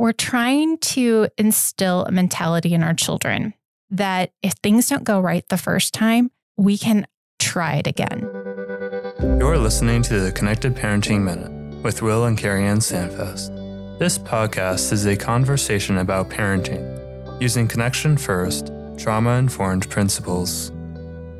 we're trying to instill a mentality in our children that if things don't go right the first time, we can try it again. You're listening to the Connected Parenting Minute with Will and Carrie Ann Standfest. This podcast is a conversation about parenting using connection first, trauma informed principles.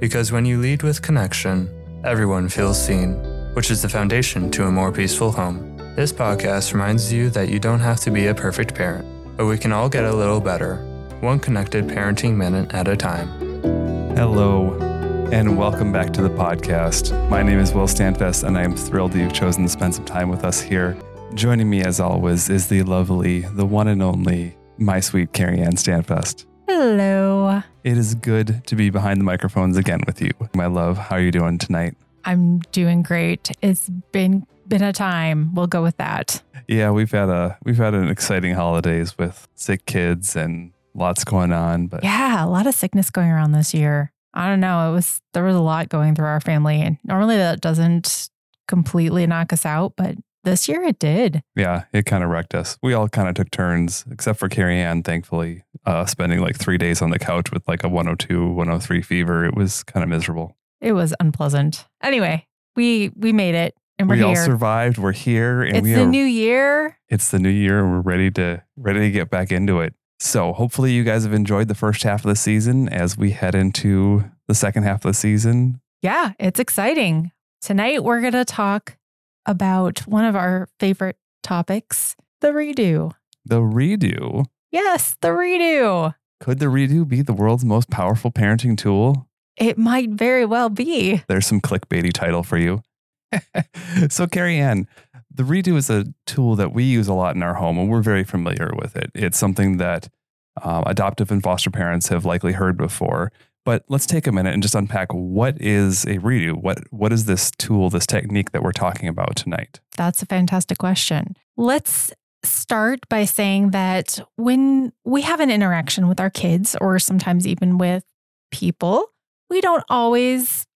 Because when you lead with connection, everyone feels seen, which is the foundation to a more peaceful home. This podcast reminds you that you don't have to be a perfect parent, but we can all get a little better, one connected parenting minute at a time. Hello, and welcome back to the podcast. My name is Will Standfest, and I am thrilled that you've chosen to spend some time with us here. Joining me, as always, is the lovely, the one and only, my sweet Carrie Ann Standfest. Hello. It is good to be behind the microphones again with you, my love. How are you doing tonight? I'm doing great. It's been been a time. We'll go with that. Yeah, we've had a we've had an exciting holidays with sick kids and lots going on. But yeah, a lot of sickness going around this year. I don't know. It was there was a lot going through our family, and normally that doesn't completely knock us out, but this year it did. Yeah, it kind of wrecked us. We all kind of took turns, except for Carrie Ann, thankfully, uh, spending like three days on the couch with like a 102, 103 fever. It was kind of miserable. It was unpleasant. Anyway, we we made it and we're we here. all survived. We're here, and it's we the are. new year. it's the new year, and we're ready to ready to get back into it. So hopefully, you guys have enjoyed the first half of the season as we head into the second half of the season. Yeah, it's exciting. Tonight we're going to talk about one of our favorite topics, the redo. The redo. Yes, the redo. Could the redo be the world's most powerful parenting tool? It might very well be. There's some clickbaity title for you. so, Carrie Ann, the redo is a tool that we use a lot in our home, and we're very familiar with it. It's something that uh, adoptive and foster parents have likely heard before. But let's take a minute and just unpack what is a redo. What what is this tool, this technique that we're talking about tonight? That's a fantastic question. Let's start by saying that when we have an interaction with our kids, or sometimes even with people, we don't always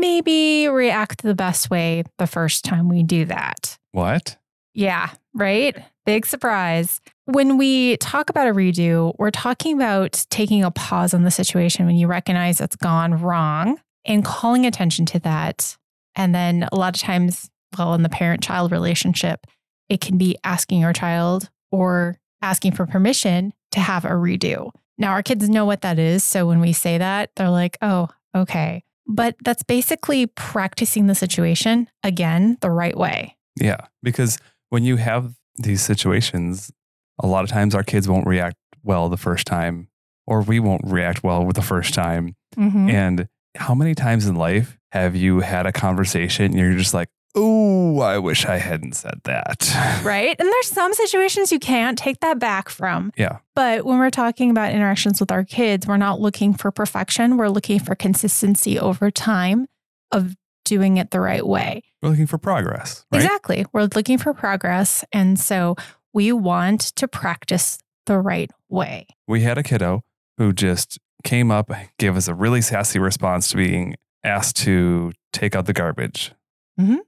maybe react the best way the first time we do that. What? Yeah, right? Big surprise. When we talk about a redo, we're talking about taking a pause on the situation when you recognize it's gone wrong and calling attention to that. And then a lot of times, well, in the parent child relationship, it can be asking your child or asking for permission to have a redo. Now, our kids know what that is. So when we say that, they're like, oh, okay. But that's basically practicing the situation again the right way. Yeah, because when you have these situations, a lot of times our kids won't react well the first time, or we won't react well with the first time. Mhm. And how many times in life have you had a conversation and you're just like, oh, I wish I hadn't said that? right? And there's some situations you can't take that back from. Yeah. But when we're talking about interactions with our kids, we're not looking for perfection. We're looking for consistency over time of doing it the right way. We're looking for progress, right? Exactly. We're looking for progress. And so we want to practice the right way. We had a kiddo who just came up, gave us a really sassy response to being asked to take out the garbage. Mhm.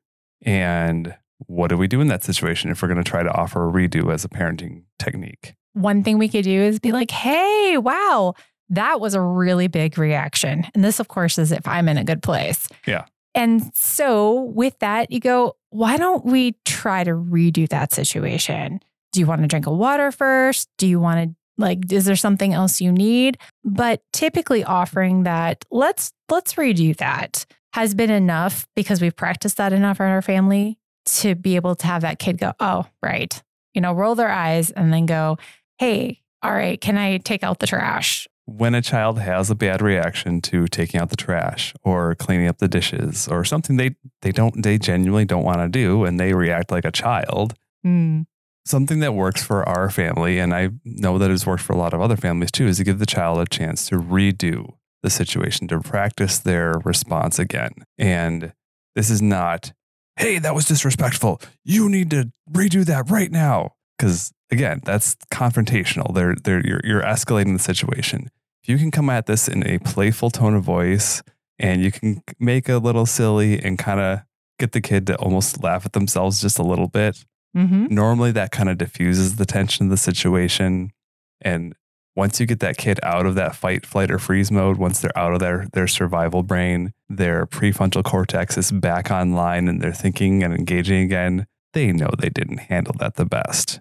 And what do we do in that situation if we're going to try to offer a redo as a parenting technique? One thing we could do is be like, hey, wow, that was a really big reaction. And this, of course, is if I'm in a good place. Yeah. And so with that, you go, why don't we try to redo that situation? Do you want to drink a water first? Do you want to like is there something else you need? But typically offering that, let's let's redo that has been enough because we've practiced that enough in our family to be able to have that kid go, "Oh, right." You know, roll their eyes and then go, "Hey, all right, can I take out the trash?" When a child has a bad reaction to taking out the trash or cleaning up the dishes or something they, they don't they genuinely don't want to do and they react like a child, Hmm. something that works for our family, and I know that it's worked for a lot of other families too, is to give the child a chance to redo the situation, to practice their response again. And this is not, hey, that was disrespectful. You need to redo that right now. Because again, that's confrontational. They're, they're, you're, you're escalating the situation. If you can come at this in a playful tone of voice and you can make a little silly and kind of get the kid to almost laugh at themselves just a little bit, Mm-hmm. Normally, that kind of diffuses the tension of the situation. And once you get that kid out of that fight, flight, or freeze mode, once they're out of their, their survival brain, their prefrontal cortex is back online and they're thinking and engaging again, they know they didn't handle that the best.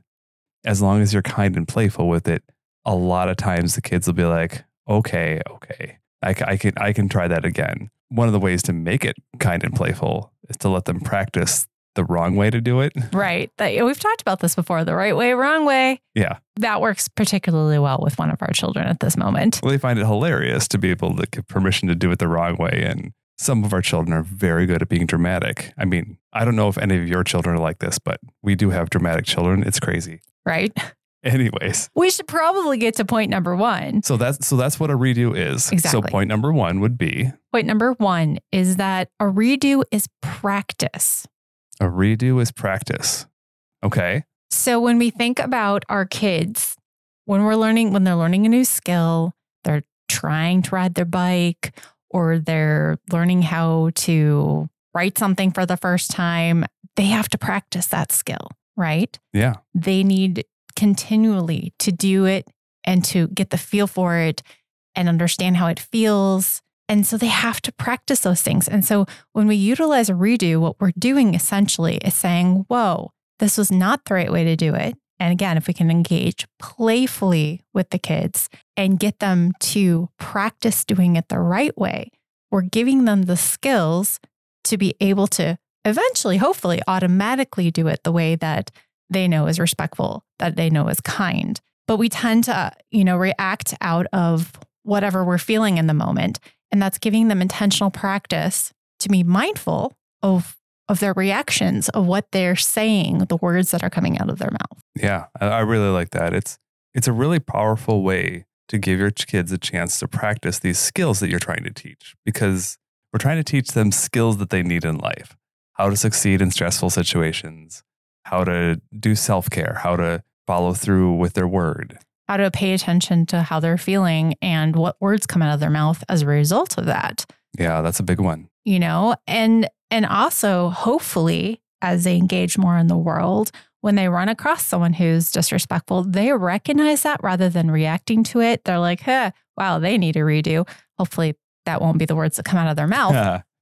As long as you're kind and playful with it, a lot of times the kids will be like, okay, okay, I, I, can, I can try that again. One of the ways to make it kind and playful is to let them practice the wrong way to do it. Right. We've talked about this before the right way, wrong way. Yeah. That works particularly well with one of our children at this moment. Well, they find it hilarious to be able to get permission to do it the wrong way. And some of our children are very good at being dramatic. I mean, I don't know if any of your children are like this, but we do have dramatic children. It's crazy. Right. Anyways, We should probably get to point number one. so that's so that's what a redo is. Exactly. So point number one would be Point number one is that a redo is practice. A redo is practice. Okay. So when we think about our kids, when we're learning, when they're learning a new skill, they're trying to ride their bike or they're learning how to write something for the first time, they have to practice that skill, right? Yeah. They need continually to do it and to get the feel for it and understand how it feels. And so they have to practice those things. And so when we utilize a redo, what we're doing essentially is saying, whoa, this was not the right way to do it. And again, if we can engage playfully with the kids and get them to practice doing it the right way, we're giving them the skills to be able to eventually, hopefully, automatically do it the way that they know is respectful, that they know is kind. But we tend to, you know, react out of whatever we're feeling in the moment. And that's giving them intentional practice to be mindful of of their reactions of what they're saying, the words that are coming out of their mouth. Yeah. I, really like that. It's it's a really powerful way to give your kids a chance to practice these skills that you're trying to teach because we're trying to teach them skills that they need in life. How to succeed in stressful situations, how to do self-care, how to follow through with their word. How to pay attention to how they're feeling and what words come out of their mouth as a result of that. Yeah, that's a big one. you know and and also hopefully as they engage more in the world when they run across someone who's disrespectful they recognize that rather than reacting to it. They're like huh wow they need a redo. Hopefully that won't be the words that come out of their mouth.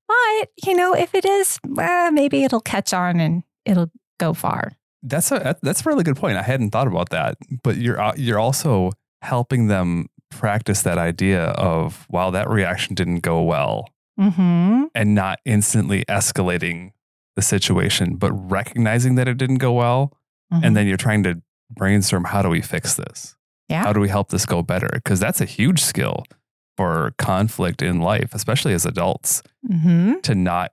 But you know if it is uh, maybe it'll catch on and it'll go far That's a that's a really good point. I hadn't thought about that, but you're uh, you're also helping them practice that idea of wow, that reaction didn't go well, mm-hmm. and not instantly escalating the situation, but recognizing that it didn't go well, and then you're trying to brainstorm how do we fix this? Yeah. How do we help this go better? Because that's a huge skill for conflict in life, especially as adults, mm-hmm. to not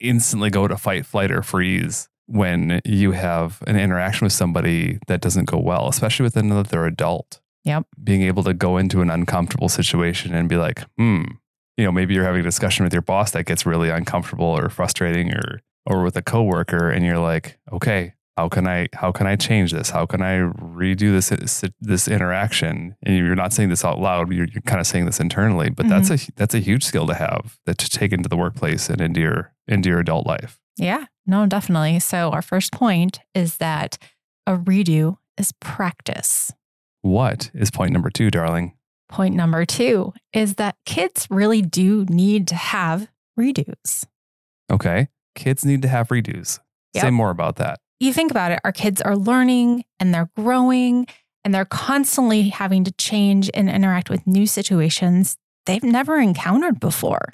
instantly go to fight, flight, or freeze when you have an interaction with somebody that doesn't go well, especially with another adult. Yep. Being able to go into an uncomfortable situation and be like, hmm, you know, maybe you're having a discussion with your boss that gets really uncomfortable or frustrating or or with a coworker and you're like, okay, how can I how can I change this? How can I redo this this interaction? And you're not saying this out loud. You're, you're kind of saying this internally, but that's a that's a huge skill to have that to take into the workplace and into your into your adult life. Yeah, no, definitely. So, our first point is that a redo is practice. What is point number two, darling? Point number two is that kids really do need to have redos. Okay, kids need to have redos. Say more about that. You think about it, our kids are learning and they're growing and they're constantly having to change and interact with new situations they've never encountered before.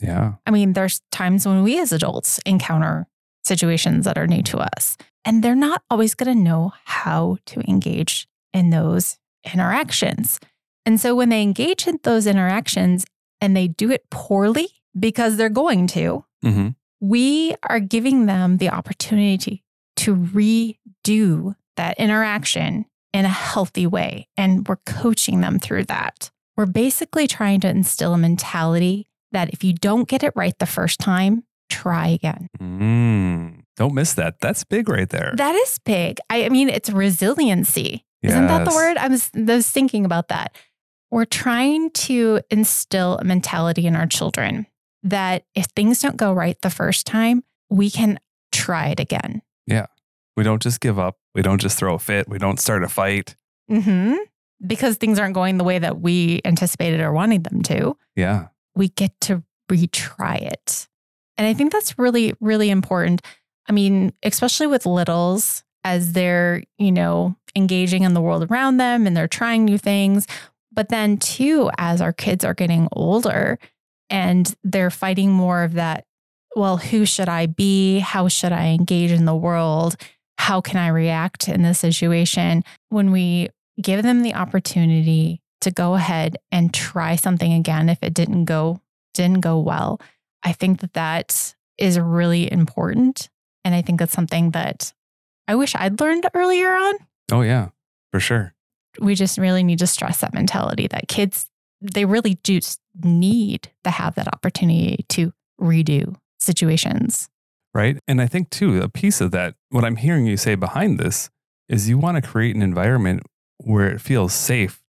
Yeah, I mean, there's times when we as adults encounter situations that are new to us, and they're not always going to know how to engage in those interactions. And so when they engage in those interactions and they do it poorly because they're going to, hmm we are giving them the opportunity to redo that interaction in a healthy way. And we're coaching them through that. We're basically trying to instill a mentality that if you don't get it right the first time, try again. mm. don't miss that. That's big right there. That is big. I, I mean, it's resiliency. Isn't that the word? I was, I was thinking about that. We're trying to instill a mentality in our children that if things don't go right the first time, we can try it again. Yeah. We don't just give up. We don't just throw a fit. We don't start a fight. hmm Because things aren't going the way that we anticipated or wanted them to. Yeah. We get to retry it. And I think that's really, really important. I mean, especially with littles, as they're, you know, engaging in the world around them and they're trying new things. But then, too, as our kids are getting older and they're fighting more of that, well, who should I be? How should I engage in the world? How can I react in this situation? When we give them the opportunity to go ahead and try something again if it didn't go didn't go well i think that that is really important and i think that's something that i wish i'd learned earlier on Oh, yeah, for sure. we just really need to stress that mentality that kids they really do need to have that opportunity to redo situations Right. And I think, too, a piece of that, what I'm hearing you say behind this is you want to create an environment where it feels safe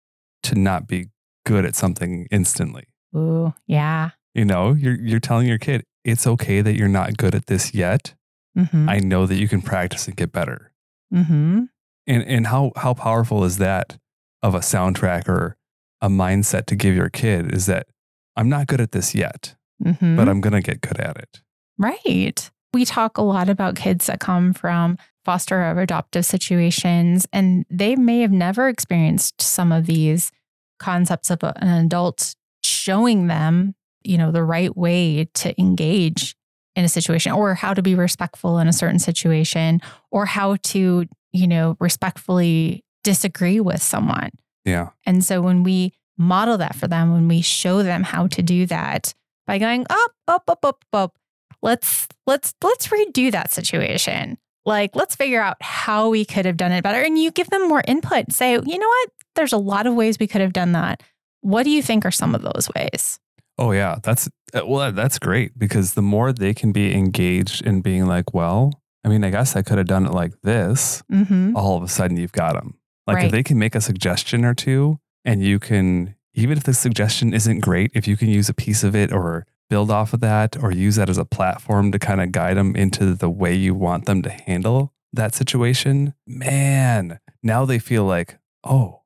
to not be good at something instantly. ooh yeah You know, you're, you're telling your kid, it's okay that you're not good at this yet. mm-hmm. I know that you can practice and get better. mm-hmm. And, and how, how powerful is that of a soundtrack or a mindset to give your kid is that I'm not good at this yet, Mm-hmm. but I'm going to get good at it. Right. We talk a lot about kids that come from foster or adoptive situations, and they may have never experienced some of these concepts of an adult showing them, you know, the right way to engage in a situation or how to be respectful in a certain situation or how to, you know, respectfully disagree with someone. Yeah. And so when we model that for them, when we show them how to do that by going up, up, up, up, up, let's let's let's redo that situation. Like let's figure out how we could have done it better. And you give them more input. Say, you know what? There's a lot of ways we could have done that. What do you think are some of those ways? Oh yeah, that's uh, well that's great because the more they can be engaged in being like, well, I mean, I guess I could have done it like this. Mm-hmm. All of a sudden, you've got them. Like Right. if they can make a suggestion or two, and you can even if the suggestion isn't great, if you can use a piece of it or build off of that or use that as a platform to kind of guide them into the way you want them to handle that situation, man, now they feel like, oh,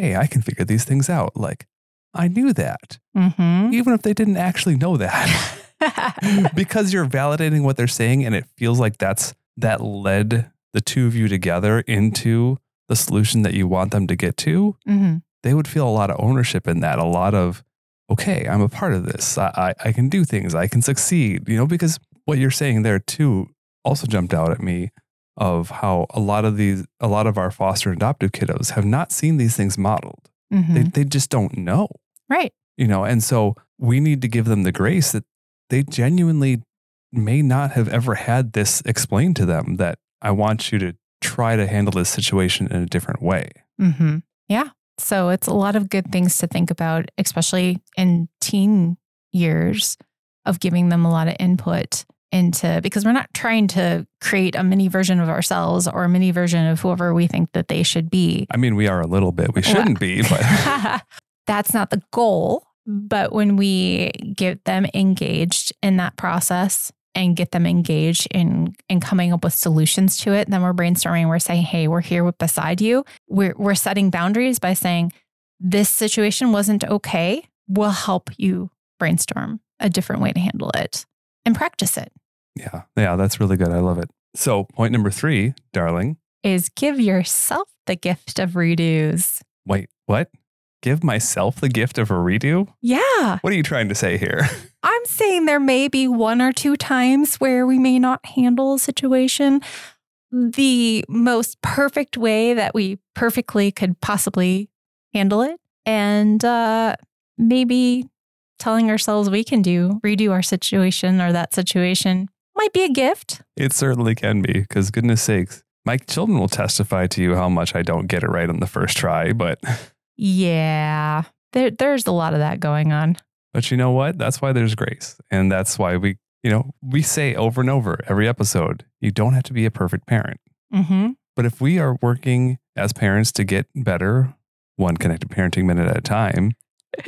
hey, I can figure these things out. Like I knew that Mm-hmm. even if they didn't actually know that because you're validating what they're saying and it feels like that's that led the two of you together into the solution that you want them to get to mm-hmm. they would feel a lot of ownership in that a lot of okay i'm a part of this i, I, I can do things i can succeed you know because what you're saying there too also jumped out at me of how a lot of these a lot of our foster and adoptive kiddos have not seen these things modeled Mm-hmm. they, they just don't know right. you know and so we need to give them the grace that they genuinely may not have ever had this explained to them that i want you to try to handle this situation in a different way Mm-hmm. Yeah. So it's a lot of good things to think about, especially in teen years of giving them a lot of input into because we're not trying to create a mini version of ourselves or a mini version of whoever we think that they should be. i mean we are a little bit we shouldn't be but That's not the goal. But when we get them engaged in that process and get them engaged in in coming up with solutions to it, then we're brainstorming. We're saying, "Hey, we're here beside you." We're we're setting boundaries by saying, "This situation wasn't okay. We'll help you brainstorm a different way to handle it and practice it." Yeah. Yeah that's really good. I love it. So point number three darling. Is give yourself the gift of redos. wait what? Give myself the gift of a redo? Yeah. what are you trying to say here? I'm saying there may be one or two times where we may not handle a situation the most perfect way that we perfectly could possibly handle it. And uh, maybe telling ourselves we can do, redo our situation or that situation might be a gift. it certainly can be because goodness sakes my children will testify to you how much i don't get it right on the first try but Yeah. There, there's a lot of that going on. But you know what? That's why there's grace. And that's why we, you know, we say over and over every episode, you don't have to be a perfect parent. Mm-hmm. But if we are working as parents to get better, one connected parenting minute at a time,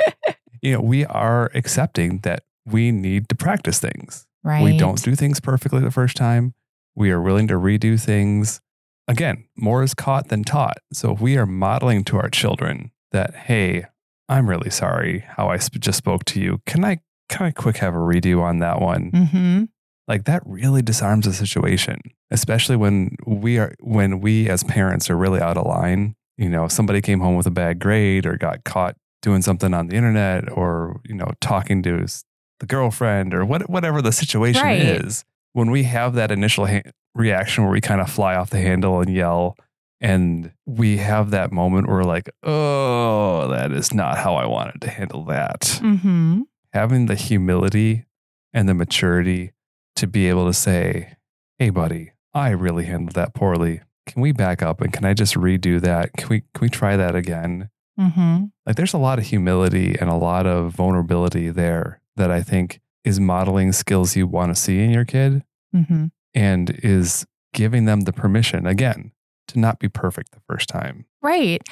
you know, we are accepting that we need to practice things. Right. We don't do things perfectly the first time. We are willing to redo things again, more is caught than taught. So if we are modeling to our children that, hey, I'm really sorry how I sp- just spoke to you. Can I can I quick have a redo on that one? Mm-hmm. Like that really disarms the situation, especially when we are when we as parents are really out of line. You know, somebody came home with a bad grade or got caught doing something on the internet or, you know, talking to the girlfriend or what, whatever the situation Right. is. When we have that initial ha- reaction where we kind of fly off the handle and yell, and we have that moment where we're like, oh, that is not how I wanted to handle that. Mm-hmm. Having the humility and the maturity to be able to say, hey, buddy, I really handled that poorly. Can we back up and can I just redo that? Can we can we try that again? Mm-hmm. Like there's a lot of humility and a lot of vulnerability there that I think is modeling skills you want to see in your kid Mm-hmm. and is giving them the permission again to not be perfect the first time. Right.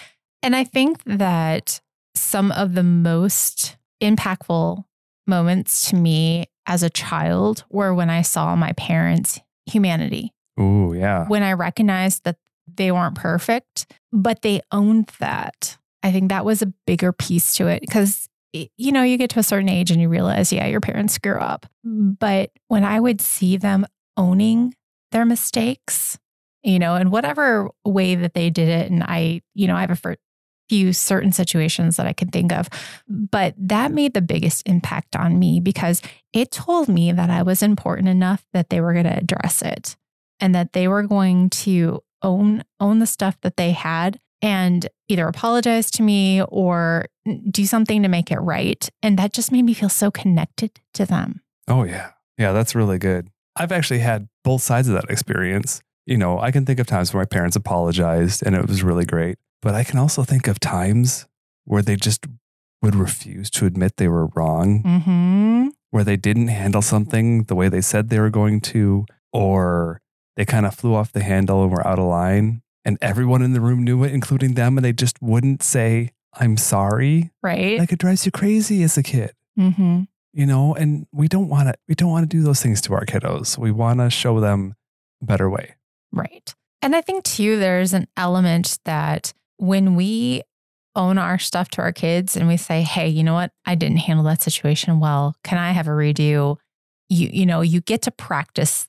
And I think that some of the most impactful moments to me as a child were when I saw my parents' humanity, Ooh, yeah. when I recognized that they weren't perfect, but they owned that. I think that was a bigger piece to it because, you know, you get to a certain age and you realize, yeah, your parents screw up. But when I would see them owning their mistakes, you know, in whatever way that they did it, and I, you know, I have a few certain situations that I can think of, but that made the biggest impact on me because it told me that I was important enough that they were going to address it and that they were going to own own the stuff that they had and either apologize to me or do something to make it right and that just made me feel so connected to them Oh, yeah. Yeah, that's really good. I've actually had both sides of that experience. You know, I can think of times where my parents apologized and it was really great. But I can also think of times where they just would refuse to admit they were wrong, mm-hmm. where they didn't handle something the way they said they were going to, or they kind of flew off the handle and were out of line. And everyone in the room knew it, including them, and they just wouldn't say, I'm sorry. right Like it drives you crazy as a kid mm-hmm. you know and we don't want to we don't want to do those things to our kiddos we want to show them a better way Right. And I think too, there's an element that when we own our stuff to our kids and we say, hey, you know what? I didn't handle that situation well. Can I have a redo? You, you know, you get to practice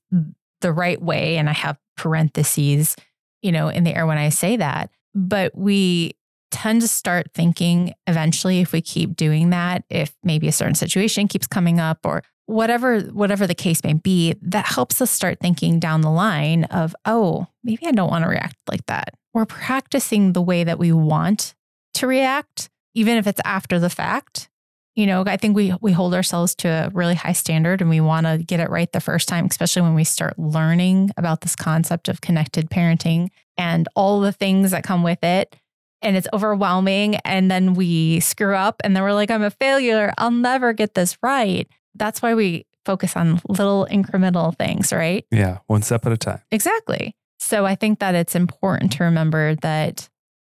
the right way. And I have parentheses, you know, in the air when I say that. But we tend to start thinking eventually if we keep doing that, if maybe a certain situation keeps coming up or whatever whatever the case may be that helps us start thinking down the line of oh maybe i don't want to react like that we're practicing the way that we want to react even if it's after the fact you know i think we we hold ourselves to a really high standard and we want to get it right the first time especially when we start learning about this concept of connected parenting and all the things that come with it and it's overwhelming and then we screw up and then we're like i'm a failure i'll never get this right that's why we focus on little incremental things, right? yeah one step at a time Exactly. So I think that it's important to remember that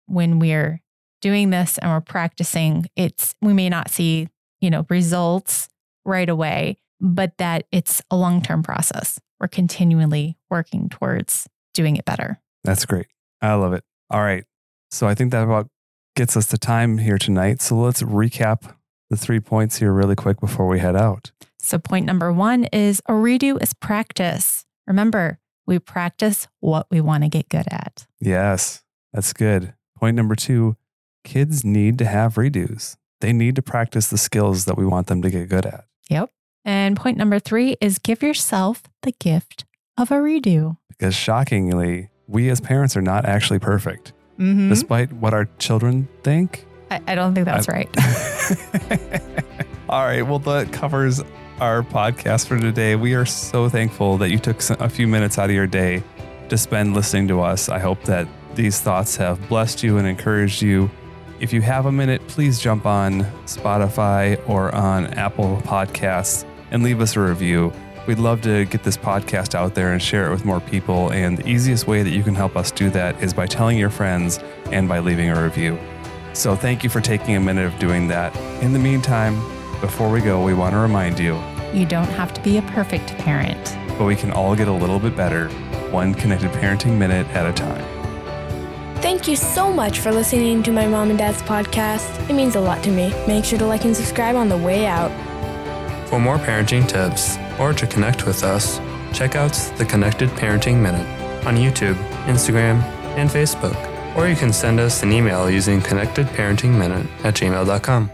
when we're doing this and we're practicing, it's we may not see, you know, results right away, but that it's a long-term process. We're continually working towards doing it better. that's great i love it all right so i think that about gets us to time here tonight so let's recap the three points here really quick before we head out So point number 1 is a redo is practice. Remember, we practice what we want to get good at. yes that's good point number two kids need to have redos they need to practice the skills that we want them to get good at Yep. And point number three is give yourself the gift of a redo. because shockingly we as parents are not actually perfect Mm-hmm. despite what our children think I, I don't think that's right. All right. Well, that covers our podcast for today. We are so thankful that you took a few minutes out of your day to spend listening to us. I hope that these thoughts have blessed you and encouraged you. If you have a minute, please jump on Spotify or on Apple Podcasts and leave us a review. We'd love to get this podcast out there and share it with more people. And the easiest way that you can help us do that is by telling your friends and by leaving a review. So thank you for taking a minute of doing that. In the meantime, before we go, we want to remind you, you don't have to be a perfect parent. but we can all get a little bit better one connected parenting minute at a time. Thank you so much for listening to my mom and dad's podcast. It means a lot to me. Make sure to like and subscribe on the way out. For more parenting tips or to connect with us, check out the Connected Parenting Minute on YouTube, Instagram, and Facebook. Or you can send us an email using connectedparentingminute at gmail.com.